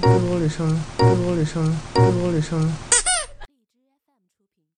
被窝里生，被窝里生，被窝里生。